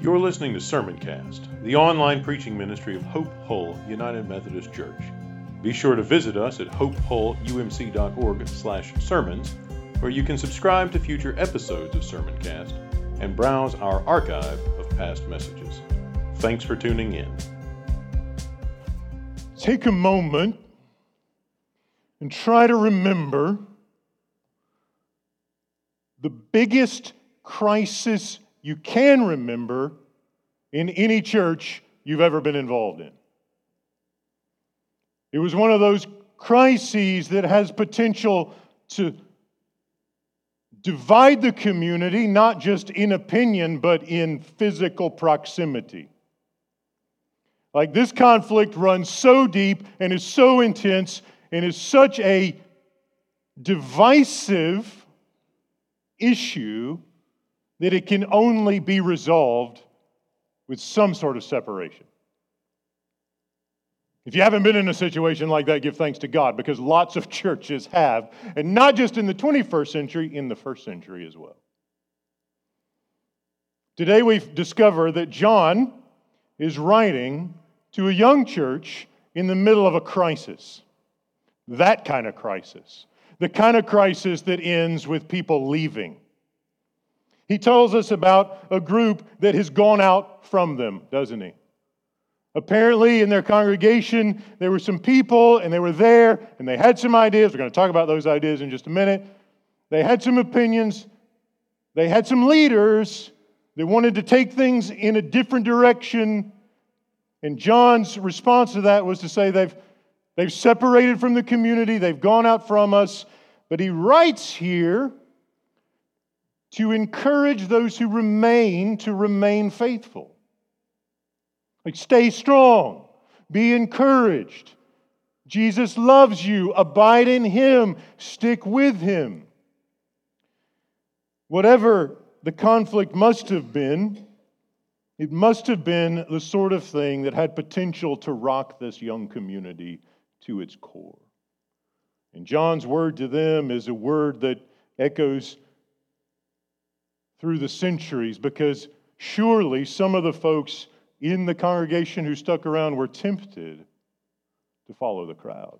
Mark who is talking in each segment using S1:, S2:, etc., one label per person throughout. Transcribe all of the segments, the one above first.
S1: You're listening to Sermoncast, the online preaching ministry of Hope Hull United Methodist Church. Be sure to visit us at hopehullumc.org/sermons, where you can subscribe to future episodes of Sermoncast and browse our archive of past messages. Thanks for tuning in.
S2: Take a moment and try to remember the biggest crisis you can remember in any church you've ever been involved in. It was one of those crises that has potential to divide the community, not just in opinion, but in physical proximity. Like this conflict runs so deep and is so intense and is such a divisive issue that it can only be resolved with some sort of separation. If you haven't been in a situation like that, give thanks to God because lots of churches have, and not just in the 21st century, in the first century as well. Today we discover that John is writing to a young church in the middle of a crisis. That kind of crisis. The kind of crisis that ends with people leaving he tells us about a group that has gone out from them, doesn't he? Apparently, in their congregation, there were some people and they were there and they had some ideas. We're going to talk about those ideas in just a minute. They had some opinions, they had some leaders that wanted to take things in a different direction. And John's response to that was to say they've, they've separated from the community, they've gone out from us. But he writes here to encourage those who remain to remain faithful. Like, stay strong, be encouraged. Jesus loves you. Abide in Him, stick with Him. Whatever the conflict must have been, it must have been the sort of thing that had potential to rock this young community to its core. And John's word to them is a word that echoes through the centuries because surely some of the folks in the congregation who stuck around were tempted to follow the crowd.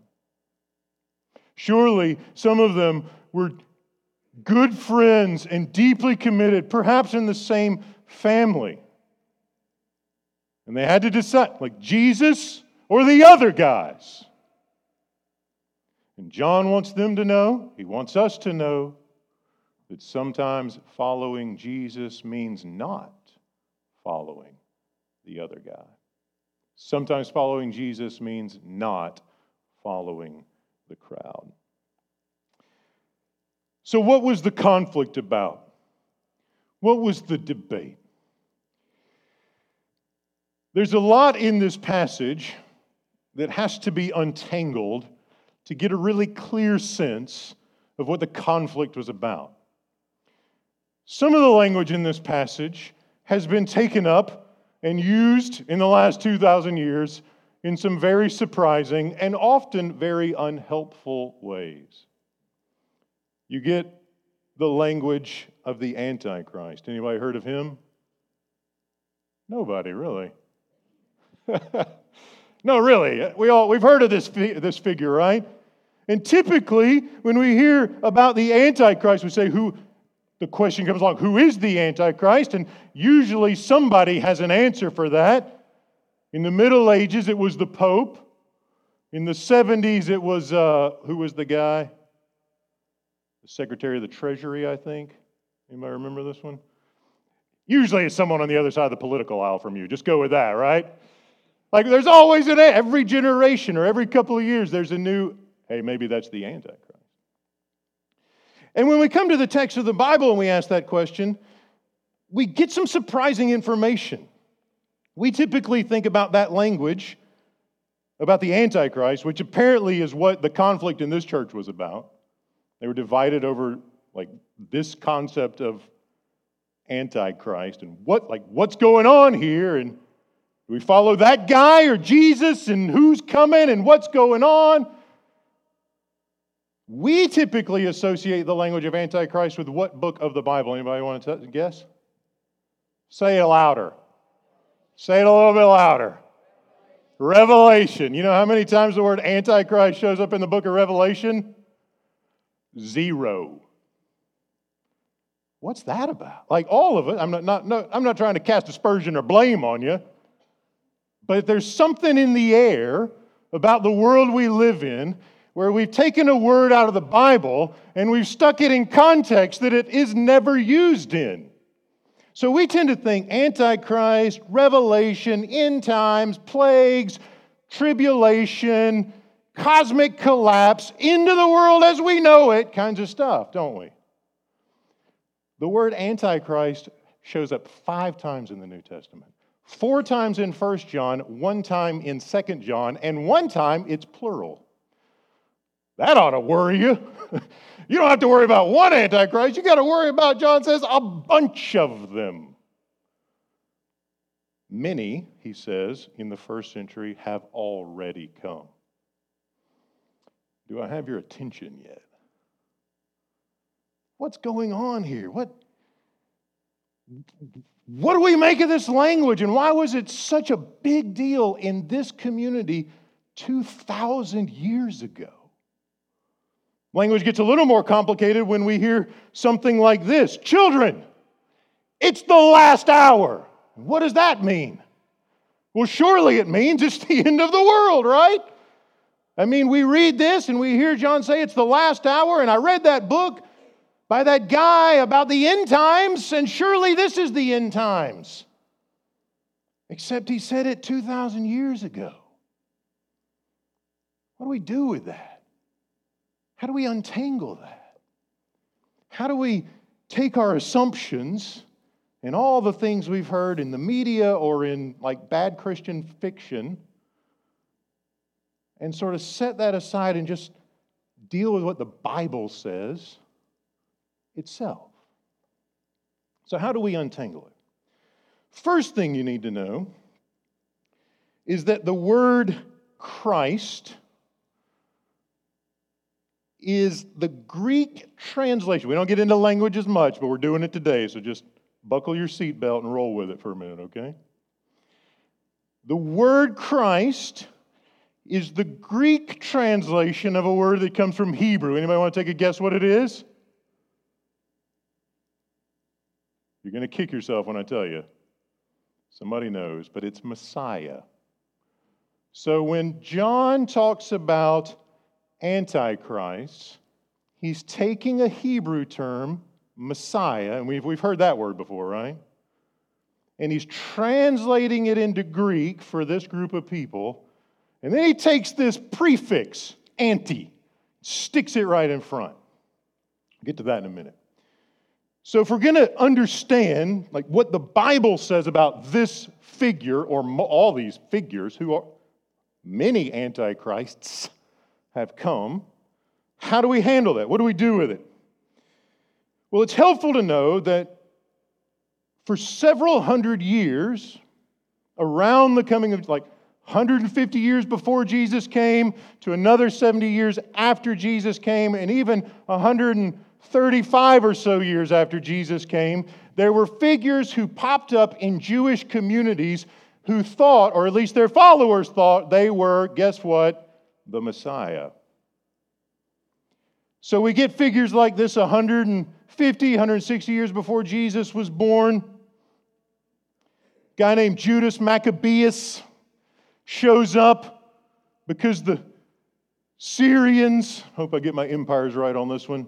S2: Surely some of them were good friends and deeply committed, perhaps in the same family. And they had to decide like Jesus or the other guys. And John wants them to know, he wants us to know that sometimes following Jesus means not following the other guy. Sometimes following Jesus means not following the crowd. So, what was the conflict about? What was the debate? There's a lot in this passage that has to be untangled to get a really clear sense of what the conflict was about. Some of the language in this passage has been taken up and used in the last 2,000 years in some very surprising and often very unhelpful ways. You get the language of the Antichrist. Anybody heard of him? Nobody, really. no, really. We all, we've heard of this, this figure, right? And typically, when we hear about the Antichrist, we say, who, the question comes along who is the Antichrist? And usually somebody has an answer for that. In the Middle Ages, it was the Pope. In the 70s, it was, uh, who was the guy? The Secretary of the Treasury, I think. Anybody remember this one? Usually it's someone on the other side of the political aisle from you. Just go with that, right? Like there's always an every generation or every couple of years there's a new hey maybe that's the antichrist. And when we come to the text of the Bible and we ask that question, we get some surprising information. We typically think about that language, about the Antichrist, which apparently is what the conflict in this church was about. They were divided over like this concept of Antichrist and what like what's going on here and do we follow that guy or Jesus and who's coming and what's going on? We typically associate the language of Antichrist with what book of the Bible? Anybody want to guess? Say it louder. Say it a little bit louder. Revelation. You know how many times the word Antichrist shows up in the book of Revelation? Zero. What's that about? Like all of it. I'm not, not, no, I'm not trying to cast aspersion or blame on you, but there's something in the air about the world we live in where we've taken a word out of the Bible and we've stuck it in context that it is never used in. So we tend to think Antichrist, Revelation, end times, plagues, tribulation, cosmic collapse, into the world as we know it kinds of stuff, don't we? The word Antichrist shows up five times in the New Testament. Four times in 1 John, one time in 2 John, and one time it's plural. That ought to worry you. you don't have to worry about one Antichrist. You got to worry about, John says, a bunch of them. Many, he says, in the first century have already come. Do I have your attention yet? What's going on here? What, what do we make of this language and why was it such a big deal in this community 2,000 years ago? Language gets a little more complicated when we hear something like this Children, it's the last hour. What does that mean? Well, surely it means it's the end of the world, right? I mean, we read this and we hear John say it's the last hour, and I read that book by that guy about the end times, and surely this is the end times. Except he said it 2,000 years ago. What do we do with that? How do we untangle that? How do we take our assumptions and all the things we've heard in the media or in like bad Christian fiction and sort of set that aside and just deal with what the Bible says itself? So, how do we untangle it? First thing you need to know is that the word Christ is the Greek translation. We don't get into languages much, but we're doing it today, so just buckle your seatbelt and roll with it for a minute, okay? The word Christ is the Greek translation of a word that comes from Hebrew. Anybody want to take a guess what it is? You're going to kick yourself when I tell you. Somebody knows, but it's Messiah. So when John talks about Antichrist, he's taking a Hebrew term, Messiah, and we've, we've heard that word before, right? And he's translating it into Greek for this group of people. And then he takes this prefix, anti, sticks it right in front. I'll get to that in a minute. So if we're going to understand like what the Bible says about this figure or all these figures who are many antichrists, have come. How do we handle that? What do we do with it? Well, it's helpful to know that for several hundred years, around the coming of like 150 years before Jesus came to another 70 years after Jesus came, and even 135 or so years after Jesus came, there were figures who popped up in Jewish communities who thought, or at least their followers thought, they were, guess what? The Messiah. So we get figures like this 150, 160 years before Jesus was born. A guy named Judas Maccabeus shows up because the Syrians, hope I get my empires right on this one,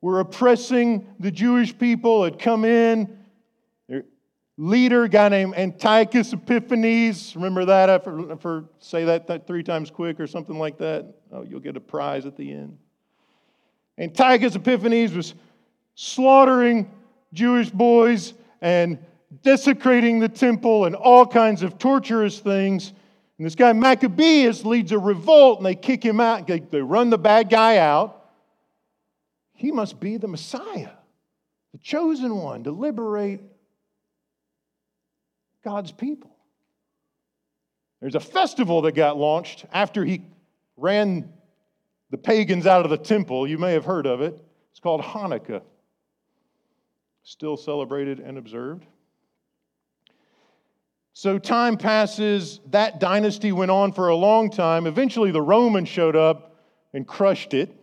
S2: were oppressing the Jewish people, had come in leader, guy named Antiochus Epiphanes. Remember that? For, for say that, that three times quick or something like that. Oh, you'll get a prize at the end. Antiochus Epiphanes was slaughtering Jewish boys and desecrating the temple and all kinds of torturous things. And this guy Maccabeus leads a revolt and they kick him out. They, they run the bad guy out. He must be the Messiah, the chosen one to liberate God's people. There's a festival that got launched after he ran the pagans out of the temple. You may have heard of it. It's called Hanukkah. Still celebrated and observed. So time passes. That dynasty went on for a long time. Eventually, the Romans showed up and crushed it.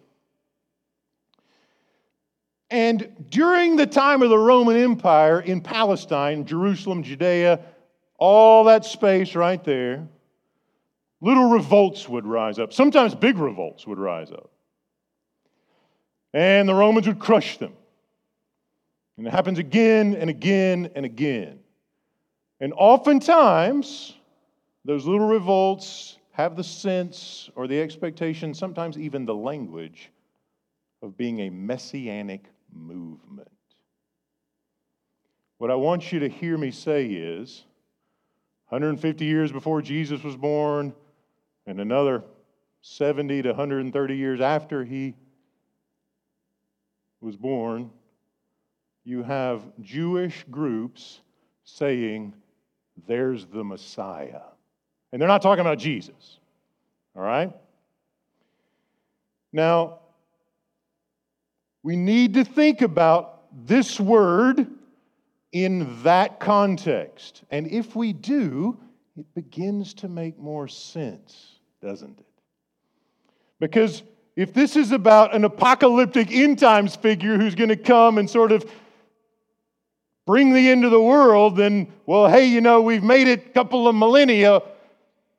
S2: And during the time of the Roman Empire in Palestine, Jerusalem, Judea, all that space right there, little revolts would rise up. Sometimes big revolts would rise up. And the Romans would crush them. And it happens again and again and again. And oftentimes, those little revolts have the sense or the expectation, sometimes even the language, of being a messianic movement. What I want you to hear me say is 150 years before Jesus was born, and another 70 to 130 years after he was born, you have Jewish groups saying, there's the Messiah. And they're not talking about Jesus. All right? Now, we need to think about this word in that context. And if we do, it begins to make more sense, doesn't it? Because if this is about an apocalyptic end times figure who's going to come and sort of bring the end of the world, then, well, hey, you know, we've made it a couple of millennia.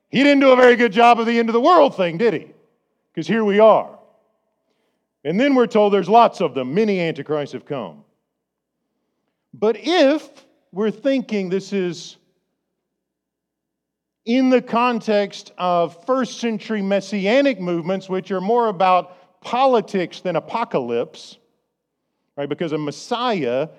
S2: He didn't do a very good job of the end of the world thing, did he? Because here we are. And then we're told there's lots of them. Many antichrists have come. But if we're thinking this is in the context of first century messianic movements, which are more about politics than apocalypse, right? Because a Messiah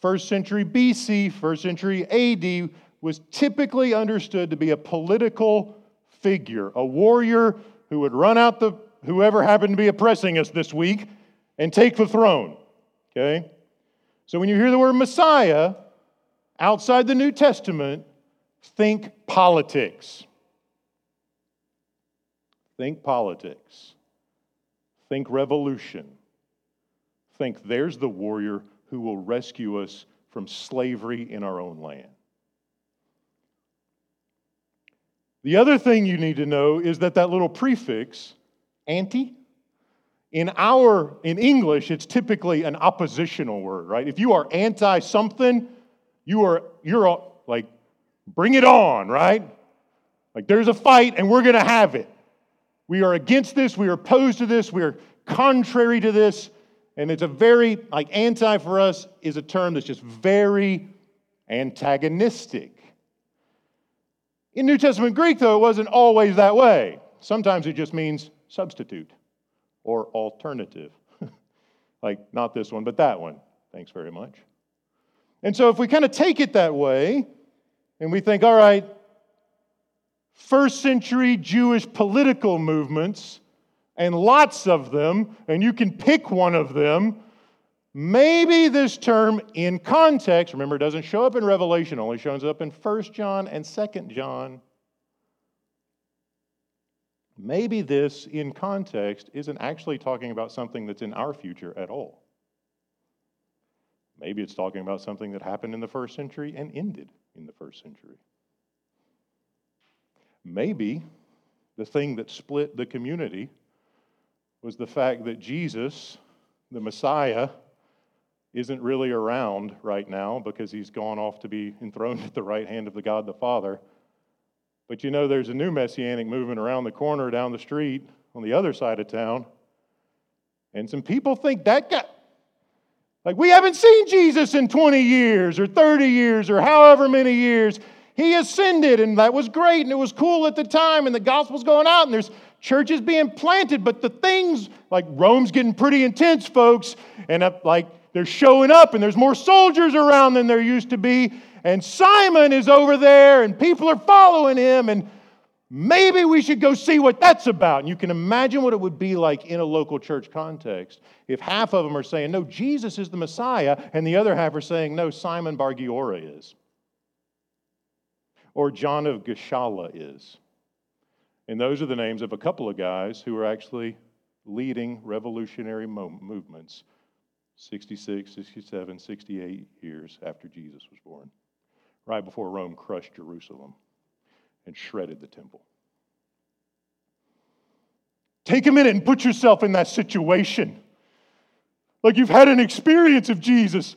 S2: first century BC, first century AD, was typically understood to be a political figure, a warrior who would run out the whoever happened to be oppressing us this week and take the throne. Okay? So when you hear the word Messiah outside the New Testament, think politics. Think politics. Think revolution. Think there's the warrior who will rescue us from slavery in our own land. The other thing you need to know is that that little prefix, anti, in our in English it's typically an oppositional word, right? If you are anti something, you are you're like bring it on, right? Like there's a fight and we're going to have it. We are against this, we are opposed to this, we are contrary to this. And it's a very, like anti for us is a term that's just very antagonistic. In New Testament Greek, though, it wasn't always that way. Sometimes it just means substitute or alternative. like, not this one, but that one. Thanks very much. And so, if we kind of take it that way, and we think, all right, first century Jewish political movements and lots of them, and you can pick one of them. Maybe this term in context, remember, it doesn't show up in Revelation, only shows up in 1 John and 2 John. Maybe this in context isn't actually talking about something that's in our future at all. Maybe it's talking about something that happened in the first century and ended in the first century. Maybe the thing that split the community was the fact that Jesus, the Messiah, isn't really around right now because he's gone off to be enthroned at the right hand of the God the Father. But you know, there's a new messianic movement around the corner down the street on the other side of town. And some people think that guy, like, we haven't seen Jesus in 20 years or 30 years or however many years. He ascended, and that was great, and it was cool at the time, and the gospel's going out, and there's churches being planted, but the things like Rome's getting pretty intense, folks, and uh, like they're showing up, and there's more soldiers around than there used to be, and Simon is over there, and people are following him, and maybe we should go see what that's about. And you can imagine what it would be like in a local church context if half of them are saying, No, Jesus is the Messiah, and the other half are saying, No, Simon Bar Giora is, or John of Gischala is. And those are the names of a couple of guys who were actually leading revolutionary movements 66, 67, 68 years after Jesus was born. Right before Rome crushed Jerusalem and shredded the temple. Take a minute and put yourself in that situation. Like you've had an experience of Jesus.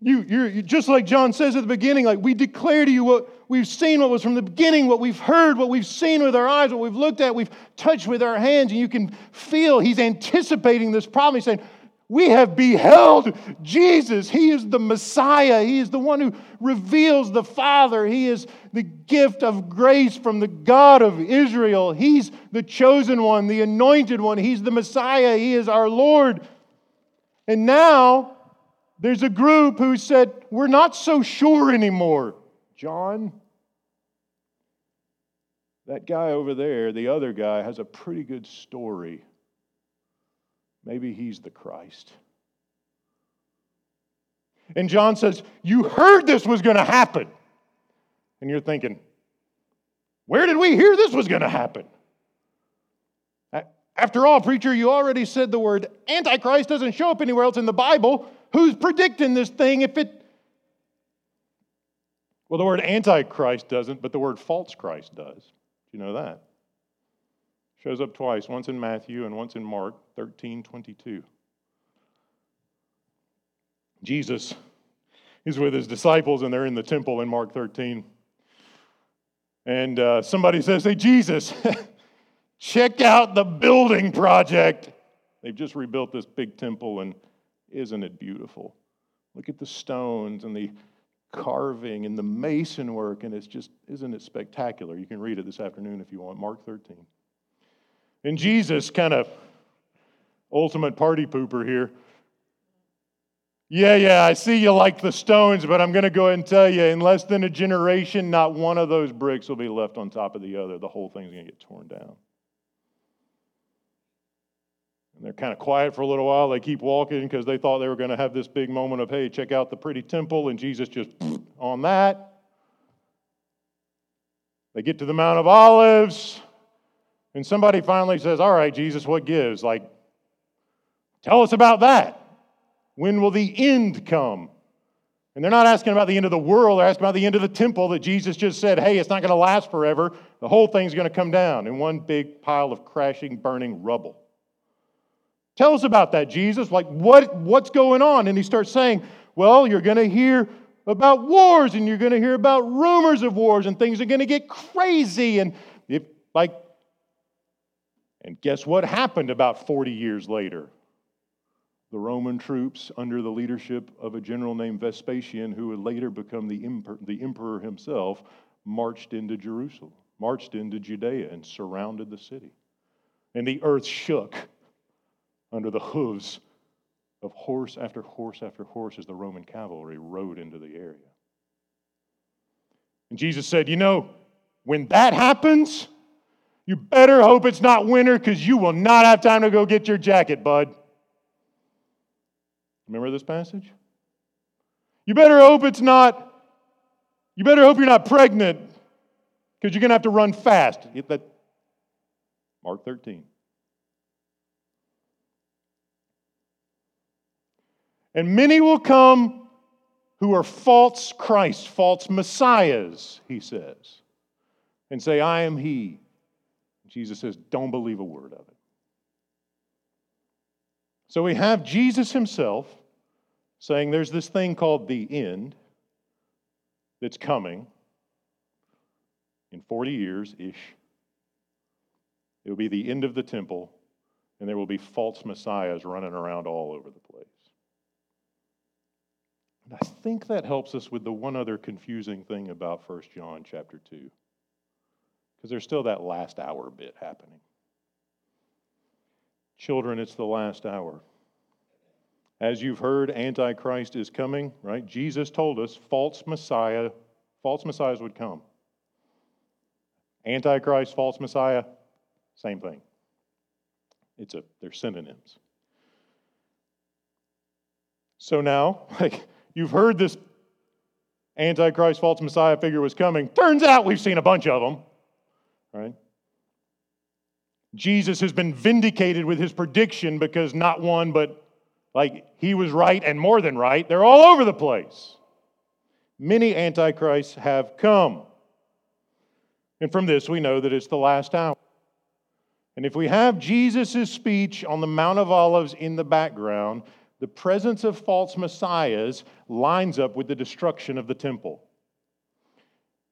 S2: You, you're just like John says at the beginning, like we declare to you what we've seen, what was from the beginning, what we've heard, what we've seen with our eyes, what we've looked at, we've touched with our hands, and you can feel he's anticipating this problem. He's saying, we have beheld Jesus. He is the Messiah. He is the one who reveals the Father. He is the gift of grace from the God of Israel. He's the chosen one, the anointed one. He's the Messiah. He is our Lord. And now there's a group who said, We're not so sure anymore. John, that guy over there, the other guy, has a pretty good story Maybe he's the Christ. And John says, You heard this was going to happen. And you're thinking, Where did we hear this was going to happen? After all, preacher, you already said the word Antichrist doesn't show up anywhere else in the Bible. Who's predicting this thing if it. Well, the word Antichrist doesn't, but the word false Christ does. Do you know that? Shows up twice, once in Matthew and once in Mark 13 22. Jesus is with his disciples and they're in the temple in Mark 13. And uh, somebody says, Hey, Jesus, check out the building project. They've just rebuilt this big temple, and isn't it beautiful? Look at the stones and the carving and the mason work, and it's just, isn't it spectacular? You can read it this afternoon if you want. Mark 13. And Jesus, kind of ultimate party pooper here. Yeah, yeah, I see you like the stones, but I'm going to go ahead and tell you in less than a generation, not one of those bricks will be left on top of the other. The whole thing's going to get torn down. And they're kind of quiet for a little while. They keep walking because they thought they were going to have this big moment of, hey, check out the pretty temple. And Jesus just on that. They get to the Mount of Olives. And somebody finally says, All right, Jesus, what gives? Like, tell us about that. When will the end come? And they're not asking about the end of the world, they're asking about the end of the temple that Jesus just said, hey, it's not going to last forever. The whole thing's going to come down in one big pile of crashing, burning rubble. Tell us about that, Jesus. Like, what, what's going on? And he starts saying, well, you're going to hear about wars and you're going to hear about rumors of wars and things are going to get crazy. And if, like, and guess what happened about 40 years later? The Roman troops, under the leadership of a general named Vespasian, who would later become the, emperor, the emperor himself, marched into Jerusalem, marched into Judea, and surrounded the city. And the earth shook under the hooves of horse after horse after horse as the Roman cavalry rode into the area. And Jesus said, You know, when that happens, you better hope it's not winter because you will not have time to go get your jacket, bud. Remember this passage? You better hope it's not, you better hope you're not pregnant because you're going to have to run fast. Get that. Mark 13. And many will come who are false Christs, false messiahs, he says, and say, I am he. Jesus says, don't believe a word of it. So we have Jesus himself saying there's this thing called the end that's coming in 40 years ish. It will be the end of the temple, and there will be false messiahs running around all over the place. And I think that helps us with the one other confusing thing about 1 John chapter 2 because there's still that last hour bit happening. Children, it's the last hour. As you've heard, Antichrist is coming, right? Jesus told us false Messiah, false messiahs would come. Antichrist, false Messiah, same thing. It's a they're synonyms. So now, like you've heard this Antichrist, false Messiah figure was coming. Turns out we've seen a bunch of them right? Jesus has been vindicated with his prediction because not one, but like he was right and more than right. They're all over the place. Many antichrists have come. And from this, we know that it's the last hour. And if we have Jesus' speech on the Mount of Olives in the background, the presence of false messiahs lines up with the destruction of the temple.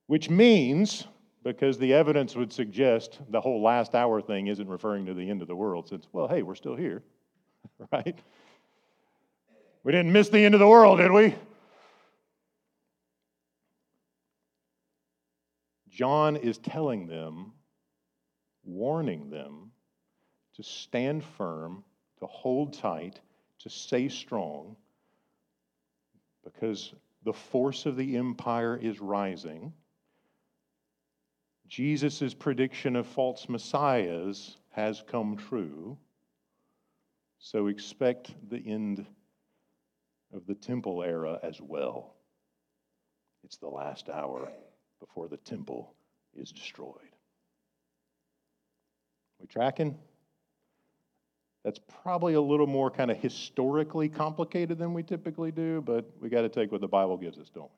S2: Which means, because the evidence would suggest the whole last hour thing isn't referring to the end of the world, since, well, hey, we're still here, right? We didn't miss the end of the world, did we? John is telling them, warning them to stand firm, to hold tight, to stay strong, because the force of the empire is rising. Jesus' prediction of false messiahs has come true. So expect the end of the temple era as well. It's the last hour before the temple is destroyed. We tracking? That's probably a little more kind of historically complicated than we typically do, but we got to take what the Bible gives us, don't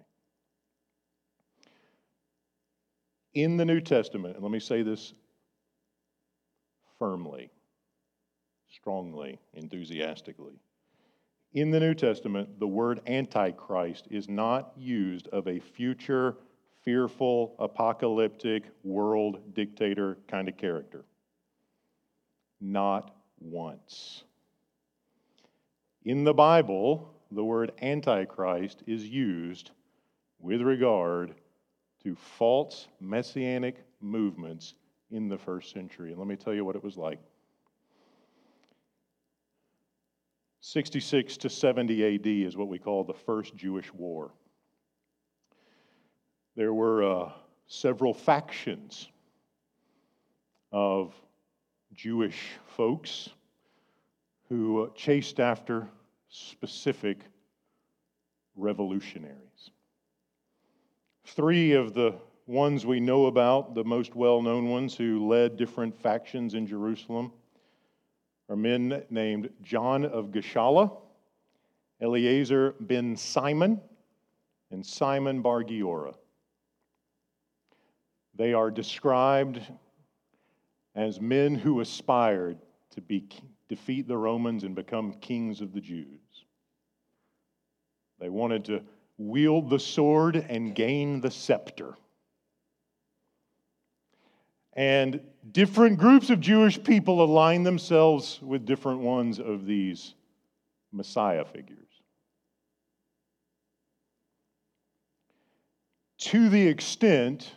S2: we? In the New Testament, and let me say this firmly, strongly, enthusiastically. In the New Testament, the word Antichrist is not used of a future fearful, apocalyptic, world dictator kind of character. Not once. In the Bible, the word Antichrist is used with regard to false messianic movements in the first century. And let me tell you what it was like. 66 to 70 AD is what we call the First Jewish War there were uh, several factions of Jewish folks who uh, chased after specific revolutionaries. Three of the ones we know about, the most well known ones who led different factions in Jerusalem, are men named John of Gischala, Eleazar ben Simon, and Simon bar Giora. They are described as men who aspired to be, defeat the Romans and become kings of the Jews. They wanted to wield the sword and gain the scepter. And different groups of Jewish people align themselves with different ones of these Messiah figures. To the extent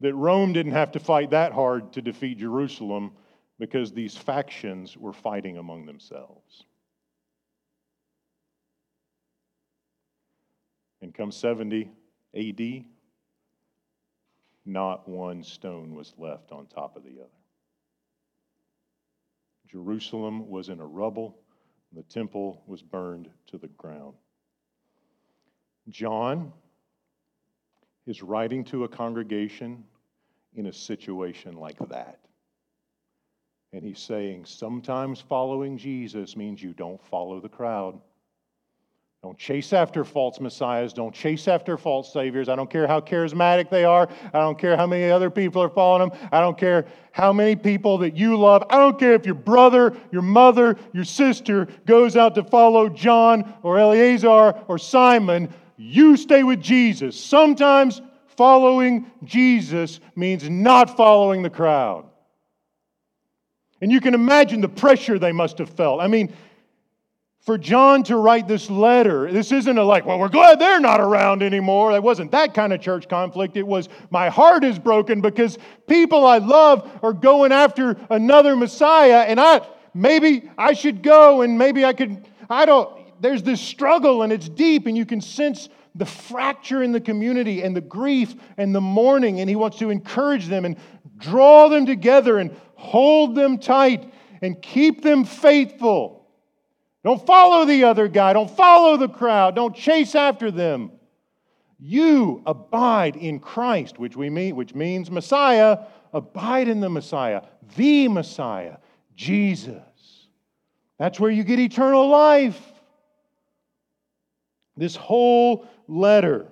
S2: that Rome didn't have to fight that hard to defeat Jerusalem because these factions were fighting among themselves. And come 70 AD, not one stone was left on top of the other. Jerusalem was in a rubble, the temple was burned to the ground. John is writing to a congregation in a situation like that. And he's saying sometimes following Jesus means you don't follow the crowd. Don't chase after false messiahs. Don't chase after false saviors. I don't care how charismatic they are. I don't care how many other people are following them. I don't care how many people that you love. I don't care if your brother, your mother, your sister goes out to follow John or Eleazar or Simon. You stay with Jesus. Sometimes following Jesus means not following the crowd. And you can imagine the pressure they must have felt. I mean, for John to write this letter, this isn't a like, well, we're glad they're not around anymore. It wasn't that kind of church conflict. It was, my heart is broken because people I love are going after another Messiah, and I maybe I should go and maybe I could, I don't, there's this struggle and it's deep, and you can sense the fracture in the community and the grief and the mourning, and he wants to encourage them and draw them together and hold them tight and keep them faithful. Don't follow the other guy, don't follow the crowd, don't chase after them. You abide in Christ, which we mean, which means Messiah. Abide in the Messiah, the Messiah, Jesus. That's where you get eternal life. This whole letter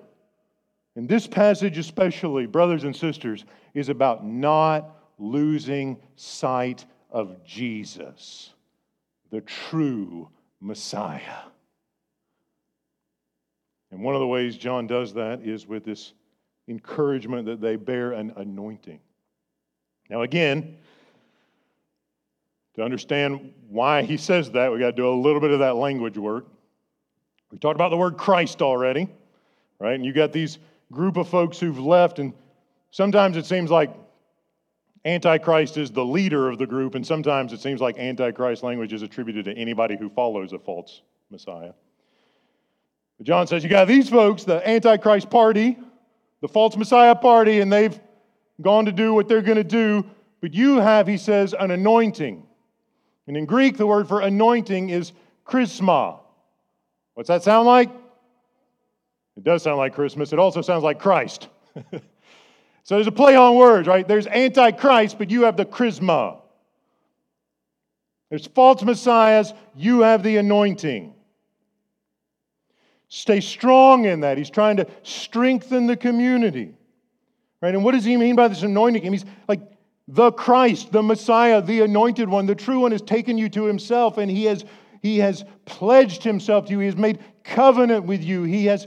S2: And this passage, especially, brothers and sisters, is about not losing sight of Jesus, the true Messiah. And one of the ways John does that is with this encouragement that they bear an anointing. Now, again, to understand why he says that, we got to do a little bit of that language work. We talked about the word Christ already, right? And you got these group of folks who've left, and sometimes it seems like Antichrist is the leader of the group, and sometimes it seems like Antichrist language is attributed to anybody who follows a false Messiah. But John says you got these folks, the Antichrist party, the false Messiah party, and they've gone to do what they're going to do. But you have, he says, an anointing. And in Greek, the word for anointing is chrisma. What's that sound like? It does sound like Christmas. It also sounds like Christ. so there's a play on words, right? There's antichrist, but you have the chrisma. There's false messiahs, you have the anointing. Stay strong in that. He's trying to strengthen the community. Right? And what does he mean by this anointing? He means like the Christ, the Messiah, the anointed one, the true one has taken you to himself and he has he has pledged himself to you. He has made covenant with you. He has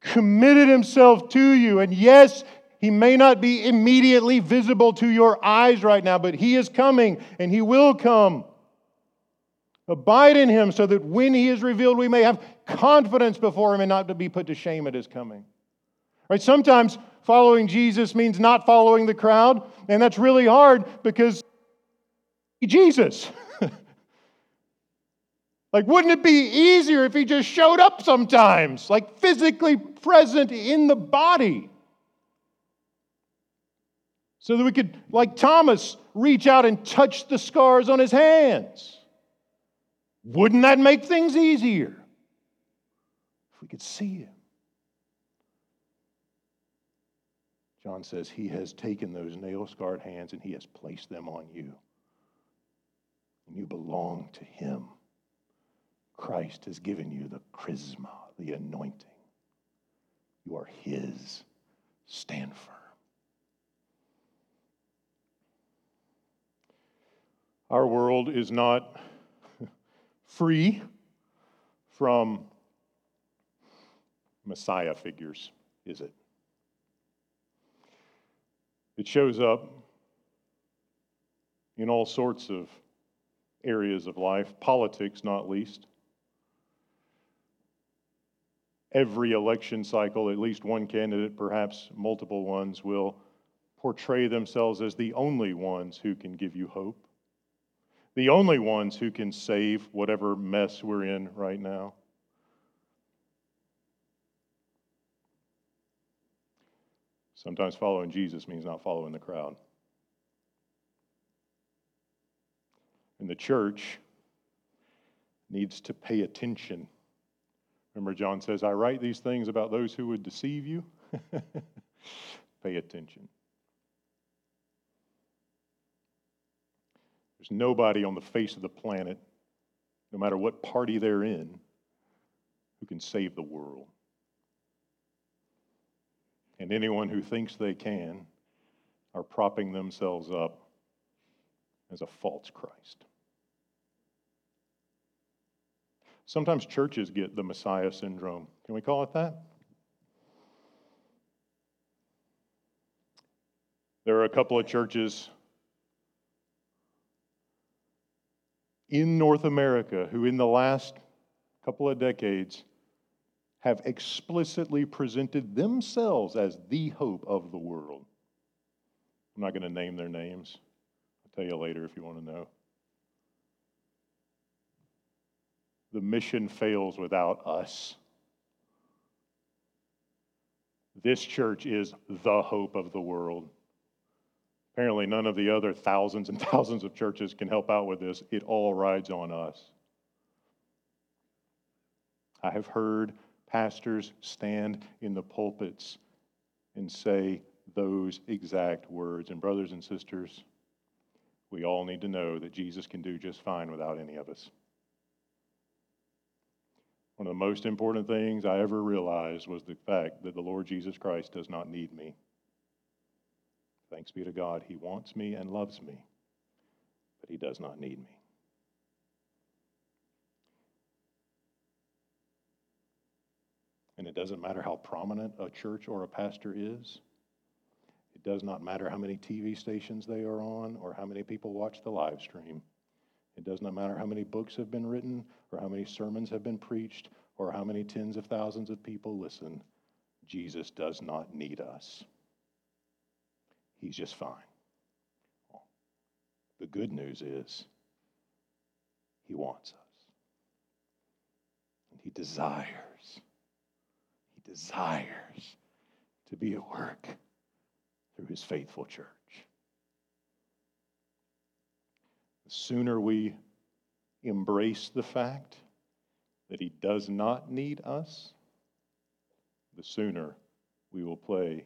S2: committed himself to you. And yes, he may not be immediately visible to your eyes right now, but he is coming and he will come. Abide in him so that when he is revealed, we may have confidence before him and not to be put to shame at his coming. Right? Sometimes following Jesus means not following the crowd, and that's really hard because Jesus. like, wouldn't it be easier if he just showed up sometimes, like physically present in the body? So that we could, like Thomas, reach out and touch the scars on his hands. Wouldn't that make things easier? If we could see him. John says he has taken those nail scarred hands and he has placed them on you. And you belong to him. Christ has given you the chrisma, the anointing. You are his. Stand firm. Our world is not free from Messiah figures, is it? It shows up in all sorts of areas of life, politics not least. Every election cycle, at least one candidate, perhaps multiple ones, will portray themselves as the only ones who can give you hope the only ones who can save whatever mess we're in right now. Sometimes following Jesus means not following the crowd. And the church needs to pay attention. Remember, John says, I write these things about those who would deceive you. pay attention. There's nobody on the face of the planet, no matter what party they're in, who can save the world. And anyone who thinks they can are propping themselves up as a false Christ. Sometimes churches get the Messiah syndrome. Can we call it that? There are a couple of churches in North America who, in the last couple of decades, have explicitly presented themselves as the hope of the world. I'm not going to name their names. I'll tell you later if you want to know. The mission fails without us. This church is the hope of the world. Apparently, none of the other thousands and thousands of churches can help out with this. It all rides on us. I have heard pastors stand in the pulpits and say those exact words. And, brothers and sisters, we all need to know that Jesus can do just fine without any of us. One of the most important things I ever realized was the fact that the Lord Jesus Christ does not need me. Thanks be to God, He wants me and loves me, but He does not need me. And it doesn't matter how prominent a church or a pastor is. It does not matter how many TV stations they are on or how many people watch the live stream. It does not matter how many books have been written or how many sermons have been preached or how many tens of thousands of people listen. Jesus does not need us. He's just fine. The good news is he wants us. And he desires, he desires to be at work through his faithful church. The sooner we embrace the fact that He does not need us, the sooner we will play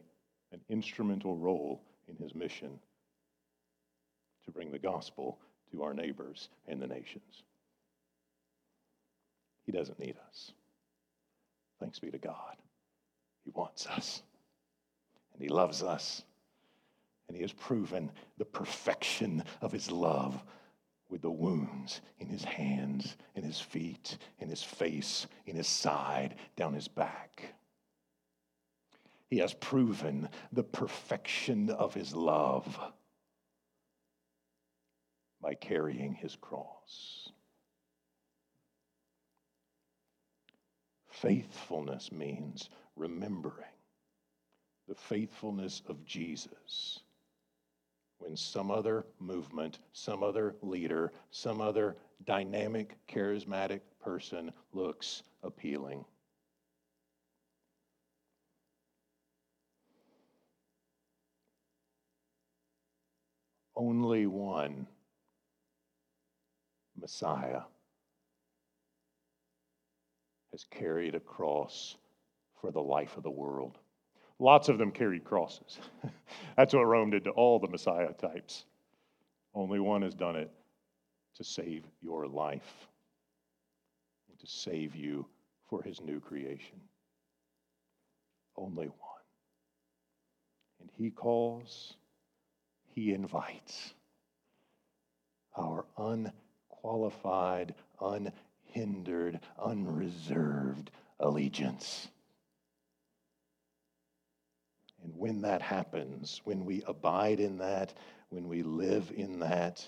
S2: an instrumental role in His mission to bring the gospel to our neighbors and the nations. He doesn't need us. Thanks be to God. He wants us, and He loves us, and He has proven the perfection of His love with the wounds in his hands, in his feet, in his face, in his side, down his back. He has proven the perfection of his love by carrying his cross. Faithfulness means remembering the faithfulness of Jesus when some other movement, some other leader, some other dynamic, charismatic person looks appealing. Only one Messiah has carried a cross for the life of the world. Lots of them carried crosses. That's what Rome did to all the Messiah types. Only one has done it to save your life to save you for his new creation. Only one. And he calls, he invites our unqualified, unhindered, unreserved allegiance. And when that happens, when we abide in that, when we live in that,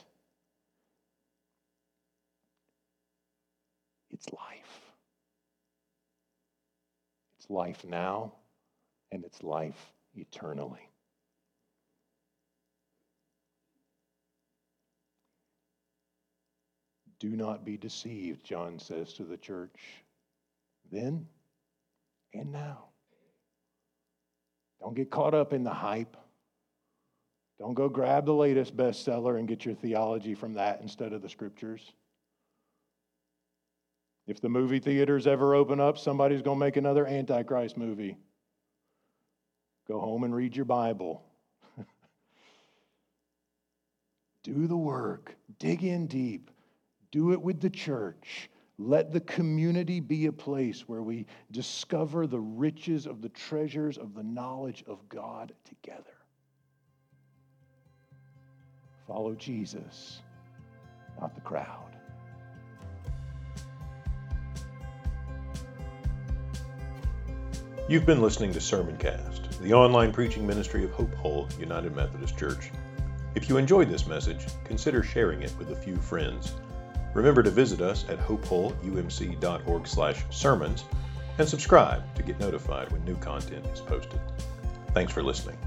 S2: it's life. It's life now, and it's life eternally. Do not be deceived, John says to the church, then and now. Don't get caught up in the hype. Don't go grab the latest bestseller and get your theology from that instead of the scriptures. If the movie theaters ever open up, somebody's going to make another Antichrist movie. Go home and read your Bible. Do the work, dig in deep, do it with the church. Let the community be a place where we discover the riches of the treasures of the knowledge of God together. Follow Jesus, not the crowd.
S1: You've been listening to Sermoncast, the online preaching ministry of Hope Hull United Methodist Church. If you enjoyed this message, consider sharing it with a few friends. Remember to visit us at hopehullumc.org slash sermons and subscribe to get notified when new content is posted. Thanks for listening.